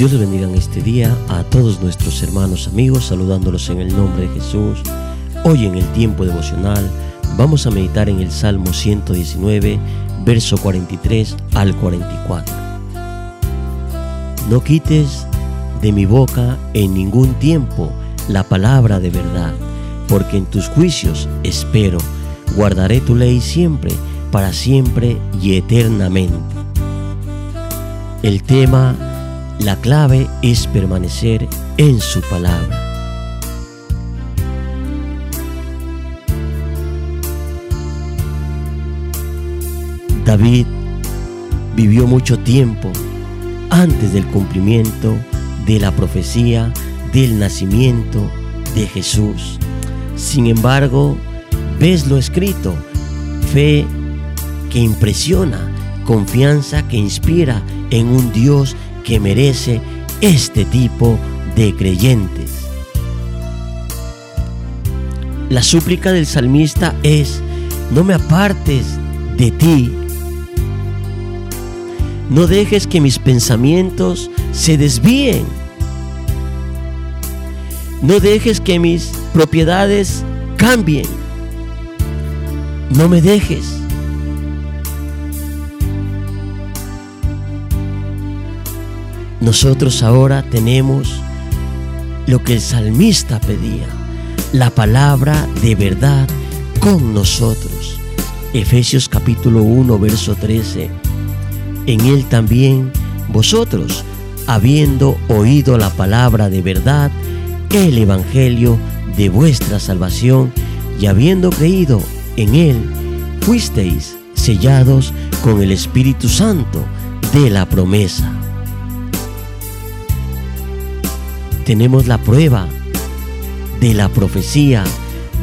Dios les bendiga en este día a todos nuestros hermanos amigos, saludándolos en el nombre de Jesús. Hoy en el tiempo devocional vamos a meditar en el Salmo 119, verso 43 al 44. No quites de mi boca en ningún tiempo la palabra de verdad, porque en tus juicios espero. Guardaré tu ley siempre, para siempre y eternamente. El tema la clave es permanecer en su palabra. David vivió mucho tiempo antes del cumplimiento de la profecía del nacimiento de Jesús. Sin embargo, ves lo escrito, fe que impresiona, confianza que inspira en un Dios que merece este tipo de creyentes. La súplica del salmista es, no me apartes de ti. No dejes que mis pensamientos se desvíen. No dejes que mis propiedades cambien. No me dejes Nosotros ahora tenemos lo que el salmista pedía, la palabra de verdad con nosotros. Efesios capítulo 1, verso 13. En él también vosotros, habiendo oído la palabra de verdad, el evangelio de vuestra salvación, y habiendo creído en él, fuisteis sellados con el Espíritu Santo de la promesa. Tenemos la prueba de la profecía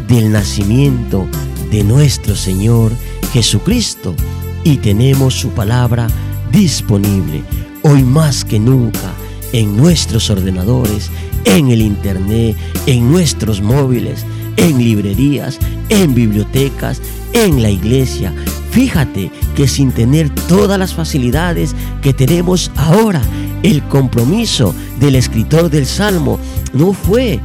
del nacimiento de nuestro Señor Jesucristo y tenemos su palabra disponible hoy más que nunca en nuestros ordenadores, en el internet, en nuestros móviles, en librerías, en bibliotecas, en la iglesia. Fíjate que sin tener todas las facilidades que tenemos ahora el compromiso del escritor del Salmo no fue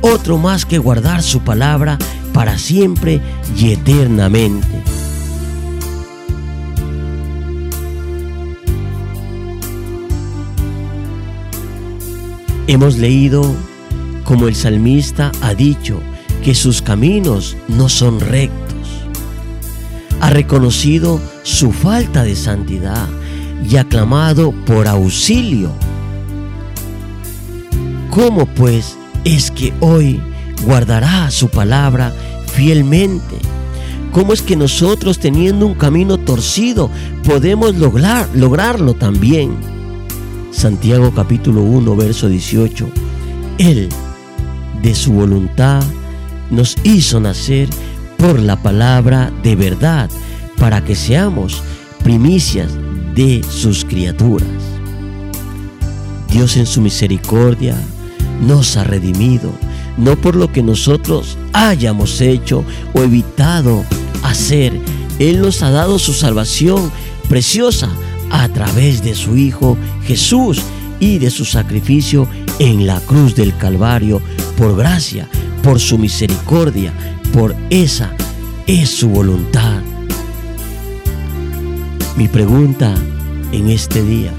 otro más que guardar su palabra para siempre y eternamente. Hemos leído como el salmista ha dicho que sus caminos no son rectos. Ha reconocido su falta de santidad y aclamado por auxilio. ¿Cómo pues es que hoy guardará su palabra fielmente? ¿Cómo es que nosotros teniendo un camino torcido podemos lograr, lograrlo también? Santiago capítulo 1, verso 18. Él, de su voluntad, nos hizo nacer por la palabra de verdad, para que seamos primicias de sus criaturas. Dios en su misericordia nos ha redimido, no por lo que nosotros hayamos hecho o evitado hacer. Él nos ha dado su salvación preciosa a través de su Hijo Jesús y de su sacrificio en la cruz del Calvario por gracia, por su misericordia, por esa es su voluntad. Mi pregunta en este día,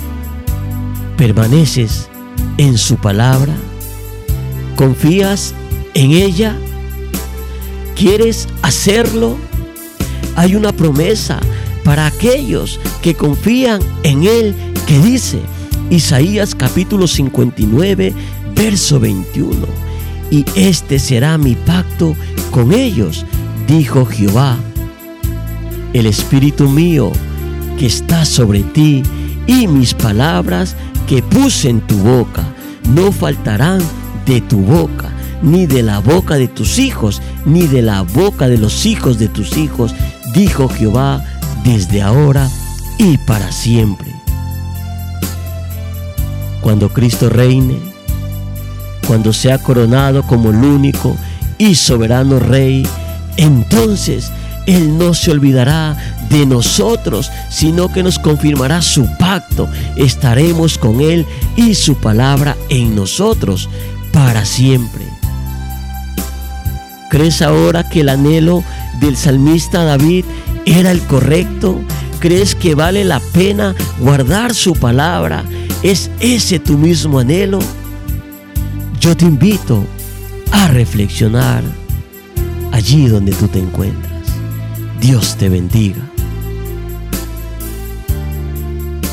¿permaneces en su palabra? ¿Confías en ella? ¿Quieres hacerlo? Hay una promesa para aquellos que confían en Él que dice Isaías capítulo 59, verso 21. Y este será mi pacto con ellos, dijo Jehová. El Espíritu mío que está sobre ti y mis palabras que puse en tu boca no faltarán de tu boca, ni de la boca de tus hijos, ni de la boca de los hijos de tus hijos, dijo Jehová desde ahora y para siempre. Cuando Cristo reine, cuando sea coronado como el único y soberano Rey, entonces Él no se olvidará de nosotros, sino que nos confirmará su pacto. Estaremos con Él y su palabra en nosotros para siempre. ¿Crees ahora que el anhelo del salmista David era el correcto? ¿Crees que vale la pena guardar su palabra? ¿Es ese tu mismo anhelo? Yo te invito a reflexionar allí donde tú te encuentras. Dios te bendiga.